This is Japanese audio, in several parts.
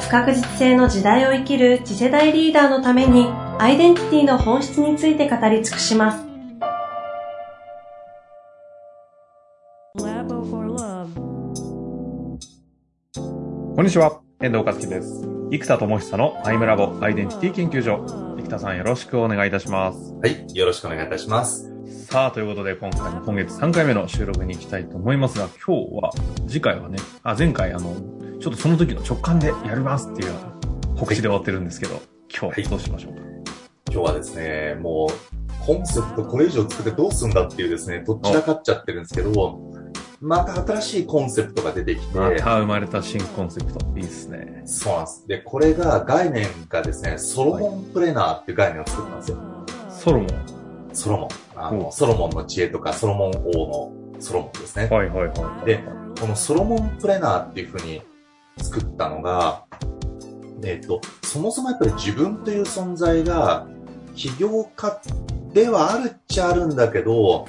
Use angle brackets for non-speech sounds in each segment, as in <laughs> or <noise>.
不確実性の時代を生きる次世代リーダーのためにアイデンティティの本質について語り尽くします Labo for Love こんにちは、遠藤和樹です。生田智久のアイムラボアイデンティティ研究所。生田さんよろしくお願いいたします。はい、よろしくお願いいたします。さあ、ということで今回も今月3回目の収録に行きたいと思いますが、今日は、次回はね、あ、前回あの、ちょっとその時の直感でやりますっていう告知で終わってるんですけど、今日はどうしましょうか？今日はですね、もう、コンセプトこれ以上作ってどうすんだっていうですね、どちらかっちゃってるんですけど、また新しいコンセプトが出てきて、また生まれた新コンセプト。いいですね。そうなんです。で、これが概念がですね、ソロモンプレナーっていう概念を作ったんですよ。ソロモン？ソロモン。あうの、ソロモンの知恵とか、ソロモン王のソロモンですね。はいはいはい。でこのソロモンプレナーっていう風に作ったのが、えっと、そもそもやっぱり自分という存在が起業家ではあるっちゃあるんだけど、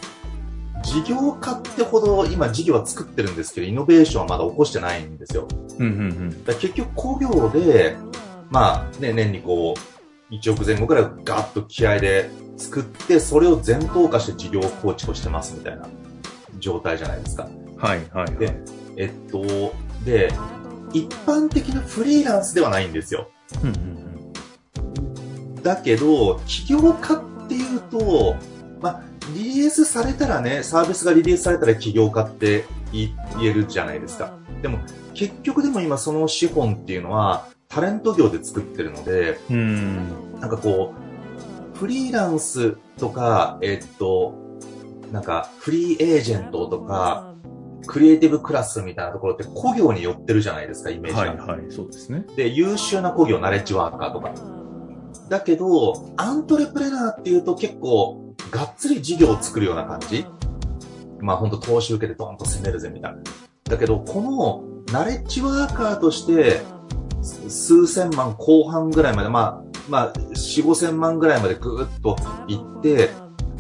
事業家ってほど今事業は作ってるんですけど、イノベーションはまだ起こしてないんですよ。うんうんうん。だ結局工業で、まあね、年にこう、1億前後くらいガッと気合で作って、それを全投化して事業構築をしてますみたいな状態じゃないですか。はいはいはい。でえっと、で、一般的なフリーランスではないんですよ。うんうんうん。だけど、起業家っていうと、まあ、リリースされたらね、サービスがリリースされたら起業家って言言えるじゃないですか。でも、結局でも今その資本っていうのは、タレント業で作ってるので、うん。なんかこう、フリーランスとか、えっと、なんか、フリーエージェントとか、クリエイティブクラスみたいなところって工業に寄ってるじゃないですか、イメージが。はいはい、そうですね。で、優秀な工業、ナレッジワーカーとか。だけど、アントレプレナーっていうと結構、がっつり事業を作るような感じまあ本当投資受けてドンと攻めるぜみたいな。だけど、このナレッジワーカーとして、す数千万後半ぐらいまで、まあ、まあ、4、5千万ぐらいまでぐーっと行って、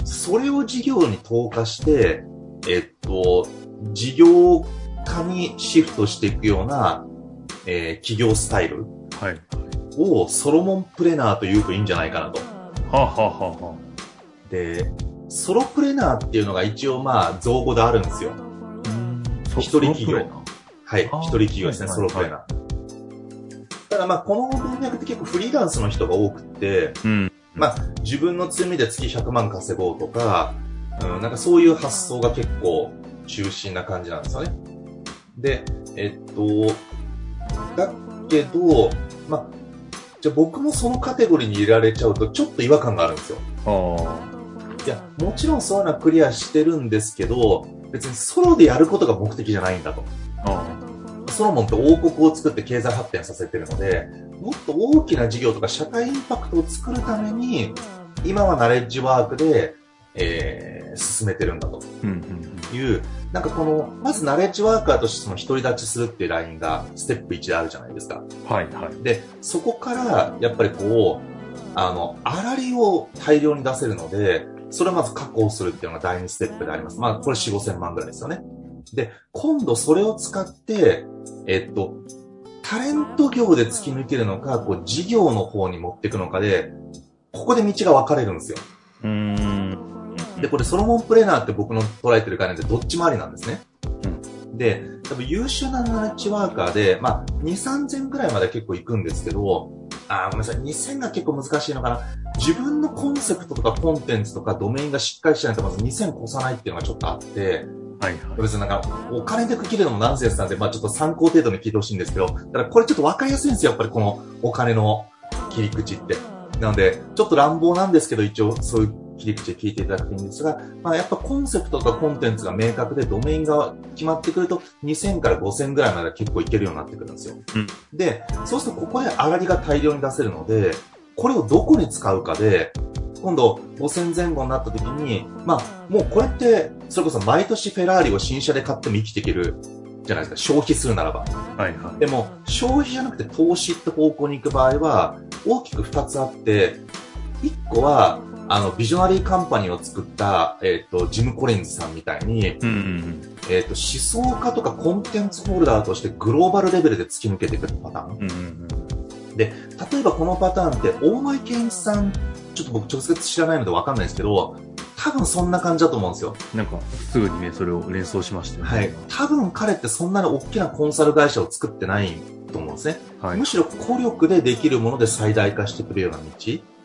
それを事業に投下して、えっと、事業化にシフトしていくような、えー企業スタイルはい。をソロモンプレナーと言うといいんじゃないかなと。はあ、はあはあはで、ソロプレナーっていうのが一応まあ造語であるんですよ。一人企業はい。一人企業ですね、はいソロプレナー。ただまあこの文脈って結構フリーランスの人が多くって、うん。まあ自分の強みで月100万稼ごうとか、うん、なんかそういう発想が結構中心な感じなんですよね。で、えっと、だけど、まあ、じゃあ僕もそのカテゴリーに入れられちゃうとちょっと違和感があるんですよ。あいや、もちろんそういうのはクリアしてるんですけど、別にソロでやることが目的じゃないんだと。あ。あソロモンって王国を作って経済発展させてるので、もっと大きな事業とか社会インパクトを作るために、今はナレッジワークで、えー、進めてるんだとうんうんいう、なんかこの、まずナレッジワーカーとしてその独り立ちするっていうラインがステップ1であるじゃないですか。うん。はいはい。で、そこから、やっぱりこう、あの、粗利を大量に出せるので、それをまず確保するっていうのが第2ステップであります。まあ、これ4、5千万ぐらいですよね。で、今度それを使って、えっと、タレント業で突き抜けるのか、こう、事業の方に持っていくのかで、ここで道が分かれるんですよ。うーん。で、これソロモンプレーナーって僕の捉えてる概念でどっちもありなんですね。で、多分優秀なナレッジワーカーで、まあ、2、3000ぐらいまで結構行くんですけど、あーごめんなさい、2000が結構難しいのかな。自分のコンセプトとかコンテンツとかドメインがしっかりしないとまず2000越さないっていうのがちょっとあって、はいはい。別になんか、お金で区切るのもナンセンスなんで、まあちょっと参考程度に聞いてほしいんですけど、だからこれちょっとわかりやすいんですよ、やっぱりこのお金の切り口って。なので、ちょっと乱暴なんですけど、一応そういう切り口で聞いていただくといいんですが、まあ、やっぱコンセプトとかコンテンツが明確でドメインが決まってくると2000から5000ぐらいまでは結構いけるようになってくるんですよ。うんで、そうするとここで上がりが大量に出せるので、これをどこに使うかで、今度5000前後になった時に、まあ、もうこれって、それこそ毎年フェラーリを新車で買っても生きていけるじゃないですか。消費するならば。はいはい。でも、消費じゃなくて投資って方向に行く場合は、大きく2つあって、1個は、あの、ビジョナリーカンパニーを作った、えっ、と、ジム・コリンズさんみたいに、うんうんえっ、と、思想家とかコンテンツホルダーとしてグローバルレベルで突き抜けていくパターン。うん。うんうん例えばこのパターンって、大前健一さん、ちょっと僕直接知らないのでわかんないですけど、多分そんな感じだと思うんですよ。うん。なんか、すぐにね、それを連想しましたよね。はい。多分彼ってそんなに大きなコンサル会社を作ってないと思うんですね。はい。むしろ孤力でできるもので最大化してくれるような道。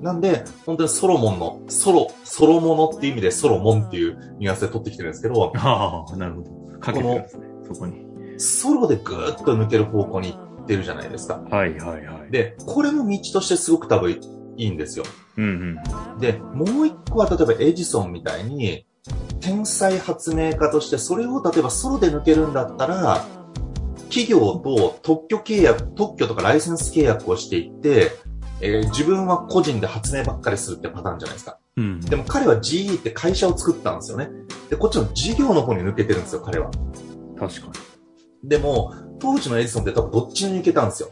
なんで、本当にソロモンの、ソロ、ソロモノっていう意味でソロモンっていうニュアンスで取ってきてるんですけど、ああ、なるほど。かけてるんですね。そこに。ソロでぐーっと抜ける方向に行ってるじゃないですか。はいはいはい。で、これも道としてすごく多分いいんですよ。うんうん。で、もう一個は例えばエジソンみたいに、天才発明家としてそれを例えばソロで抜けるんだったら、企業と特許契約、特許とかライセンス契約をしていって、えー自分は個人で発明ばっかりするってパターンじゃないですか。うん。でも彼は GE って会社を作ったんですよね。で、こっちの事業の方に抜けてるんですよ、彼は。確かに。でも、当時のエジソンって多分どっちに抜けたんですよ。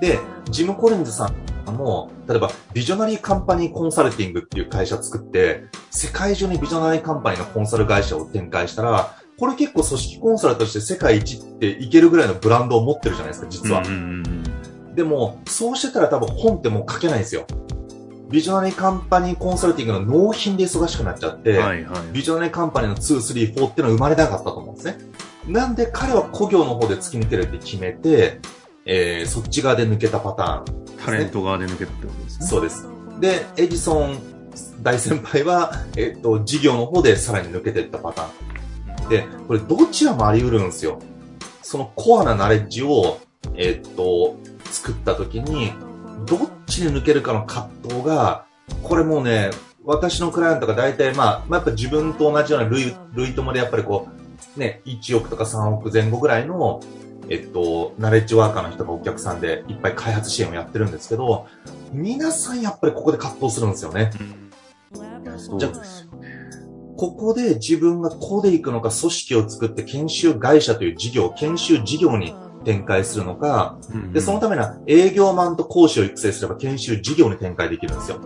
で、ジム・コリンズさんも、例えば、ビジョナリーカンパニーコンサルティングっていう会社作って、世界中にビジョナリーカンパニーのコンサル会社を展開したら、これ結構組織コンサルとして世界一っていけるぐらいのブランドを持ってるじゃないですか、実は。うんうんうん。でも、そうしてたら多分本ってもう書けないんですよ。ビジョナリーカンパニーコンサルティングの納品で忙しくなっちゃって、はいはい。ビジョナリーカンパニーの2、3、4っていうのは生まれなかったと思うんですね。なんで彼は故業の方で突き抜けるって決めて、えー、そっち側で抜けたパターン。タレント側で抜けたってことですね。そうです。で、エジソン大先輩は、えっと、事業の方でさらに抜けていったパターン。で、これどちらもあり得るんですよ。そのコアなナレッジを、えっと、作った時に、どっちに抜けるかの葛藤が、これもうね、私のクライアントが大体まあ、まあ、やっぱ自分と同じような類、類ともでやっぱりこう、ね、1億とか3億前後ぐらいの、えっと、ナレッジワーカーの人がお客さんでいっぱい開発支援をやってるんですけど、皆さんやっぱりここで葛藤するんですよね。うん。じゃ。ここで自分がこうでいくのか、組織を作って研修会社という事業、研修事業に展開するのか、うんで、そのためには営業マンと講師を育成すれば研修事業に展開できるんですよ。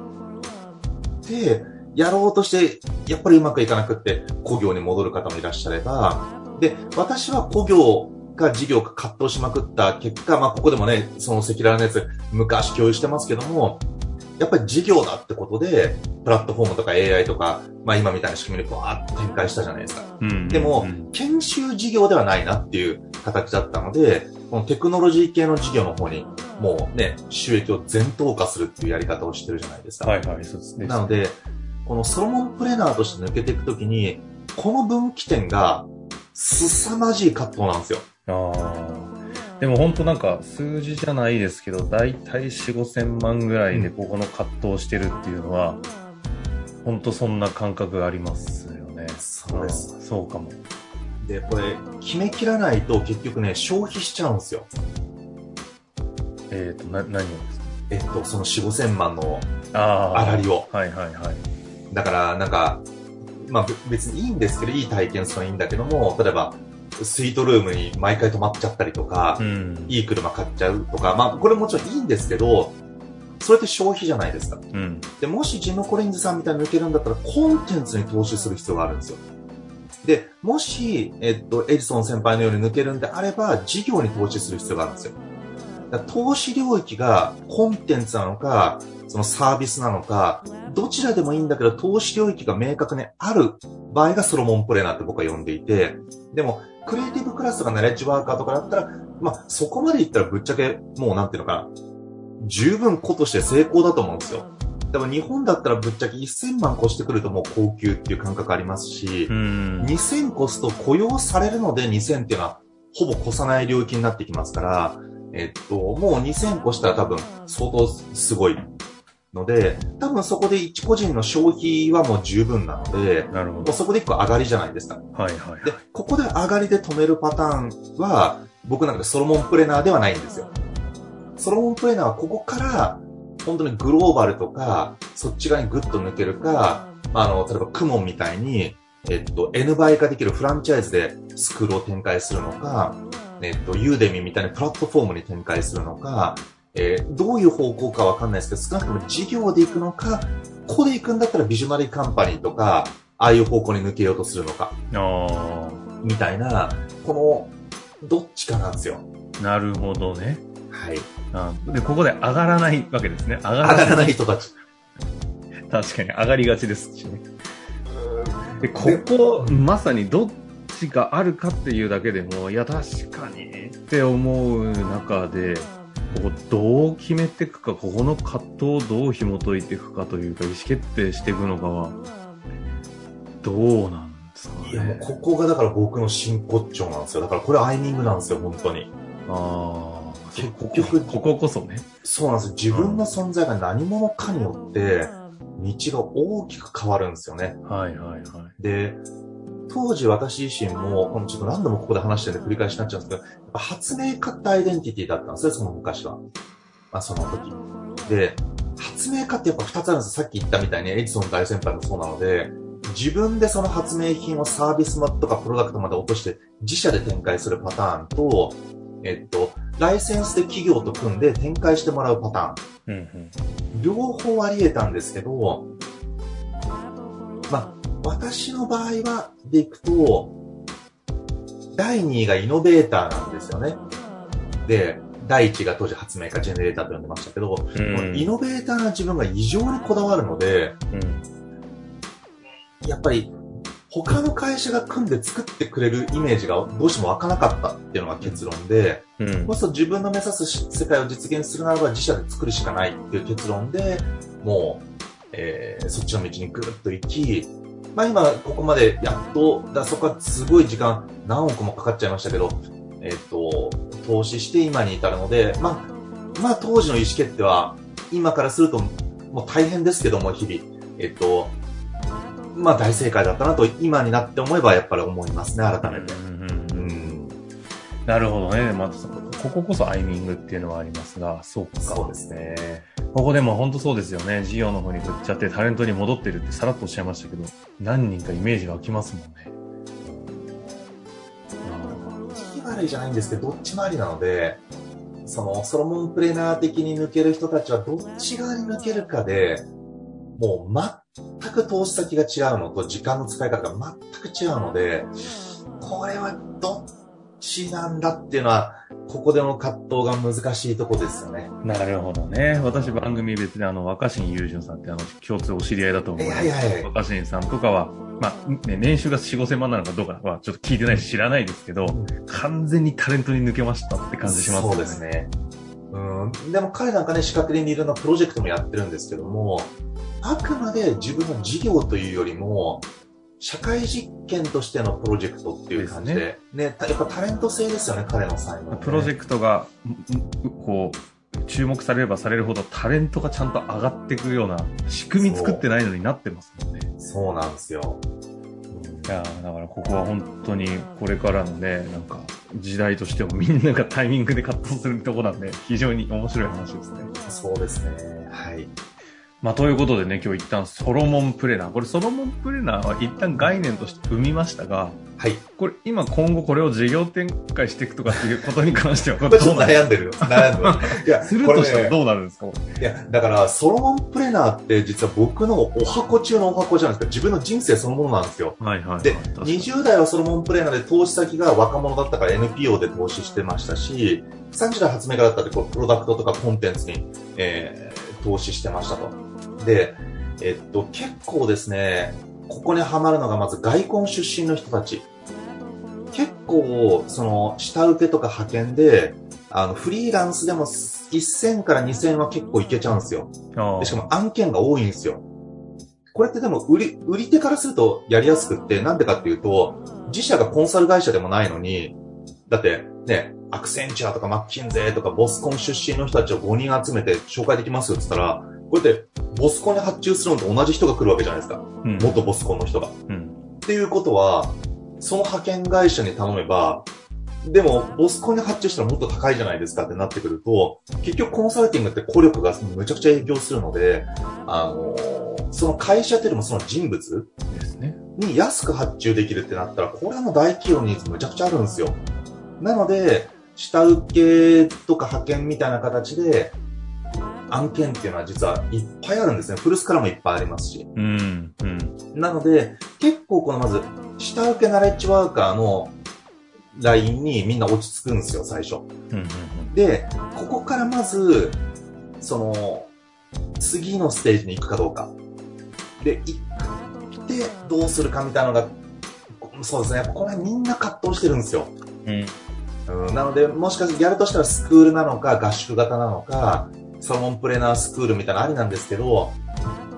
で、やろうとして、やっぱりうまくいかなくって、工業に戻る方もいらっしゃれば、で、私は工業か事業か葛藤しまくった結果、まあ、ここでもね、その赤裸々のやつ、昔共有してますけども、やっぱり事業だってことで、プラットフォームとか AI とか、まあ今みたいな仕組みにバーッと展開したじゃないですか。うん。でもうん、研修事業ではないなっていう形だったので、このテクノロジー系の事業の方に、もうね、収益を全投下するっていうやり方をしてるじゃないですか。はいはい、そうですね。なので、このソロモンプレーナーとして抜けていくときに、この分岐点が、凄まじい葛藤なんですよ。ああ。でも本当なんか数字じゃないですけど、だいたい4、5千万ぐらいでここの葛藤してるっていうのは、本当そんな感覚がありますよね。そうです。んそうかも。で、これ、決めきらないと結局ね、消費しちゃうんですよ。えっ、と、な、何を？ですかえっと、その4、5千万のああ。あらりを。はいはいはい。だから、なんか、まあべ別にいいんですけど、いい体験するのはいいんだけども、例えば、スイートルームに毎回泊まっちゃったりとか、うん。いい車買っちゃうとか、まあ、これもちろんいいんですけど、それって消費じゃないですか。うん。で、もしジム・コリンズさんみたいに抜けるんだったら、コンテンツに投資する必要があるんですよ。で、もし、えっと、エジソン先輩のように抜けるんであれば、事業に投資する必要があるんですよ。だ投資領域がコンテンツなのか、そのサービスなのか、どちらでもいいんだけど、投資領域が明確にある場合がソロモンプレーナーって僕は呼んでいて、でも、クリエイティブクラスとかナレッジワーカーとかだったら、まあ、そこまでいったらぶっちゃけ、もうなんていうのかな、十分子として成功だと思うんですよ。でも日本だったらぶっちゃけ1000万越してくるともう高級っていう感覚ありますしう、ん。2000越すと雇用されるので2000っていうのはほぼ越さない領域になってきますから、えっと、もう2000越したら多分相当すごいので、多分そこで一個人の消費はもう十分なので、なるほど。もうそこで一個上がりじゃないですか。はいはいで、ここで上がりで止めるパターンは、僕の中でソロモンプレナーではないんですよ。ソロモンプレナーはここから、本当にグローバルとか、そっち側にグッと抜けるか、あの、例えばクモンみたいに、えっと、N 倍化できるフランチャイズでスクールを展開するのか、えっと、ユーデミみたいなプラットフォームに展開するのか、えーどういう方向かわかんないですけど、少なくとも事業で行くのか、ここで行くんだったらビジュナリーカンパニーとか、ああいう方向に抜けようとするのか、あみたいな、この、どっちかなんですよ。あ、なるほどね。はい。あで、ここで上がらないわけですね。上が上がらない人たち。確かに上がりがちですしね。で、ここ、まさにどっちがあるかっていうだけでも、いや、確かにって思う中で、ここどう決めていくか、ここの葛藤をどう紐解いていくかというか、意思決定していくのかは、どうなんですかいや、もうね。ここがだから僕の真骨頂なんですよ。だからこれアイミングなんですよ、本当に。ああ、結局こここそね。そうなんです。自分の存在が何者かによって、道が大きく変わるんですよね。はいはいはい。で、当時私自身も、このちょっと何度もここで話してるんで繰り返しになっちゃうんですけど、やっぱ発明家ってアイデンティティだったんですよ、その昔は。まあその時。で、発明家ってやっぱ二つあるんですよ。さっき言ったみたいにエジソン大先輩もそうなので、自分でその発明品をサービスとかプロダクトまで落として自社で展開するパターンと、えっと、ライセンスで企業と組んで展開してもらうパターン。うんうん。両方あり得たんですけど、まあ、私の場合は、でいくと、第2位がイノベーターなんですよね。で、第1位が当時発明家ジェネレーターと呼んでましたけど、うん。イノベーターな自分が異常にこだわるので、うん。やっぱり他の会社が組んで作ってくれるイメージがどうしても湧かなかったっていうのが結論で、うん。そうすると自分の目指す世界を実現するならば自社で作るしかないっていう結論で、もう、えーそっちの道にぐるっと行き、まあ今、ここまでやっと、だそこはすごい時間、何億もかかっちゃいましたけど、えっ、と、投資して今に至るので、まあ、まあ当時の意思決定は、今からすると、もう大変ですけども、日々。えっ、と、まあ大正解だったなと、今になって思えばやっぱり思いますね、改めて。うんうんううんん。なるほどね。まあ、そこここそアイミングっていうのはありますが、そうか。そうですね。ここでも本当そうですよね。事業の方に振っちゃってタレントに戻ってるってさらっとおっしゃいましたけど、何人かイメージが湧きますもんね。引き悪いじゃないんですけど、どっちもありなので、その、ソロモンプレーナー的に抜ける人たちはどっち側に抜けるかで、もう全く投資先が違うのと時間の使い方が全く違うので、これはどっちなんだっていうのは、ここでの葛藤が難しいとこですよね。なるほどね。私番組別であの、若新雄純さんってあの、共通お知り合いだと思います。いやいやいや若新さんとかは、まあ、ね、年収が4、5千万なのかどうかはちょっと聞いてないし知らないですけど、完全にタレントに抜けましたって感じしますそうです。ね。うん。でも彼なんかね、資格でいろんなプロジェクトもやってるんですけども、あくまで自分の事業というよりも、社会実験としてのプロジェクトっていう感じで、ねたやっぱタレント性ですよね、彼の才能、ね。プロジェクトが、こう、注目されればされるほどタレントがちゃんと上がっていくような仕組み作ってないのになってますもんね。そうなんですよ。いやーだからここは本当にこれからのね、なんか時代としてもみんながタイミングで葛藤するとこなんで、非常に面白い話ですね。そうですね。はい。まあ、ということでね、今日一旦ソロモンプレナー。これソロモンプレナーは一旦概念として生みましたが、はい。これ今今後これを事業展開していくとかっていうことに関しては、こ <laughs> これちょっとどうなる悩んでるよ。悩んでる。いや、するとしたらどうなるんですか、これいや、だから、ソロモンプレナーって実は僕のお箱中のお箱じゃないですか。自分の人生そのものなんですよ。はいはいはい。で、確かに20代はソロモンプレーナーで投資先が若者だったから NPO で投資してましたし、30代発明家だったんでこうプロダクトとかコンテンツに、えー投資してましたと。で、えっと、結構ですね、ここにハマるのがまず外交出身の人たち。結構、その、下請けとか派遣で、あの、フリーランスでも1000から2000は結構いけちゃうんですよ。でしかも案件が多いんですよ。これってでも売り、売り手からするとやりやすくって、なんでかっていうと、自社がコンサル会社でもないのに、だってね、アクセンチュアとかマッキンゼーとかボスコン出身の人たちを5人集めて紹介できますよって言ったら、こうやってボスコンに発注するのと同じ人が来るわけじゃないですか。うん。元ボスコンの人が。うん。っていうことは、その派遣会社に頼めば、でも、ボスコンに発注したらもっと高いじゃないですかってなってくると、結局コンサルティングって効力がむちゃくちゃ影響するので、あのその会社っていうよりもその人物ですね。に安く発注できるってなったら、これはもう大企業のニーズむちゃくちゃあるんですよ。なので、下請けとか派遣みたいな形で、案件っていうのは実はいっぱいあるんですね。フルスからもいっぱいありますし。うん。うん。なので、結構このまず、下請けナレッジワーカーのラインにみんな落ち着くんですよ、最初。うん。うん。で、ここからまず、その、次のステージに行くかどうか。で、行ってどうするかみたいなのが、そうですね、これみんな葛藤してるんですよ。うん。うん、なので、もしかしてやるとしたらスクールなのか、合宿型なのか、ソロモンプレーナースクールみたいなのありなんですけど、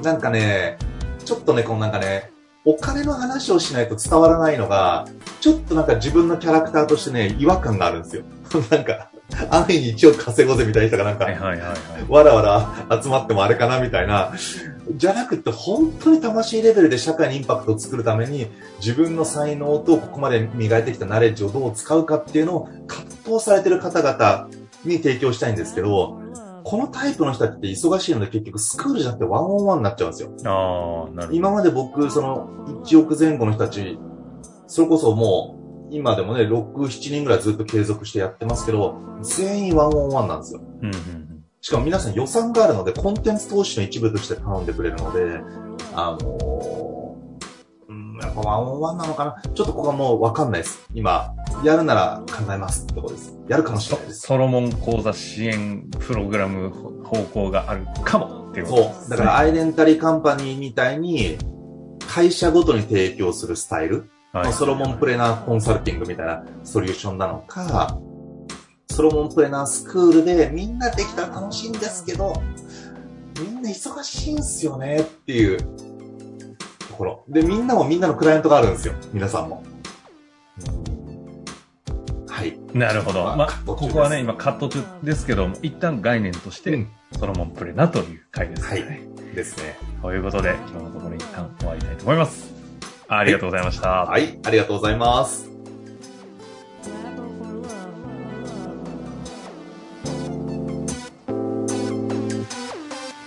なんかね、ちょっとね、このなんかね、お金の話をしないと伝わらないのが、ちょっとなんか自分のキャラクターとしてね、違和感があるんですよ。<laughs> なんか、安易に1億稼ごうぜみたいな人がなんか、はいはいはいはい。わらわら集まってもあれかなみたいな、じゃなくて本当に魂レベルで社会にインパクトを作るために自分の才能とここまで磨いてきたナレッジをどう使うかっていうのを葛藤されてる方々に提供したいんですけど、このタイプの人たちって忙しいので結局スクールじゃなくてワンオンワンになっちゃうんですよ。ああ、なるほど。今まで僕、その1億前後の人たち、それこそもう今でもね、6、7人ぐらいずっと継続してやってますけど、全員ワンオンワンなんですよ。うんうんしかも皆さん予算があるので、コンテンツ投資の一部として頼んでくれるので、あのーうん、やっぱワンオンワンなのかな？ちょっとここはもうわかんないです。今、やるなら考えますってとこです。やるかもしれないです。ソロモン講座支援プログラム方向があるかもっていうことそう。だから、アイデンタリーカンパニーみたいに、会社ごとに提供するスタイル、はいまあソロモンプレーナーコンサルティングみたいなソリューションなのか、ソロモンプレーナースクールでみんなできたら楽しいんですけど、みんな忙しいんすよねっていうところ。で、みんなもみんなのクライアントがあるんですよ。皆さんも。はい。なるほど。まあ、ここはね、今カット中ですけども、一旦概念として、うんソロモンプレナという回ですね。はいですね。ということで、今日のところ一旦終わりたいと思います。ありがとうございました。はい。ありがとうございます。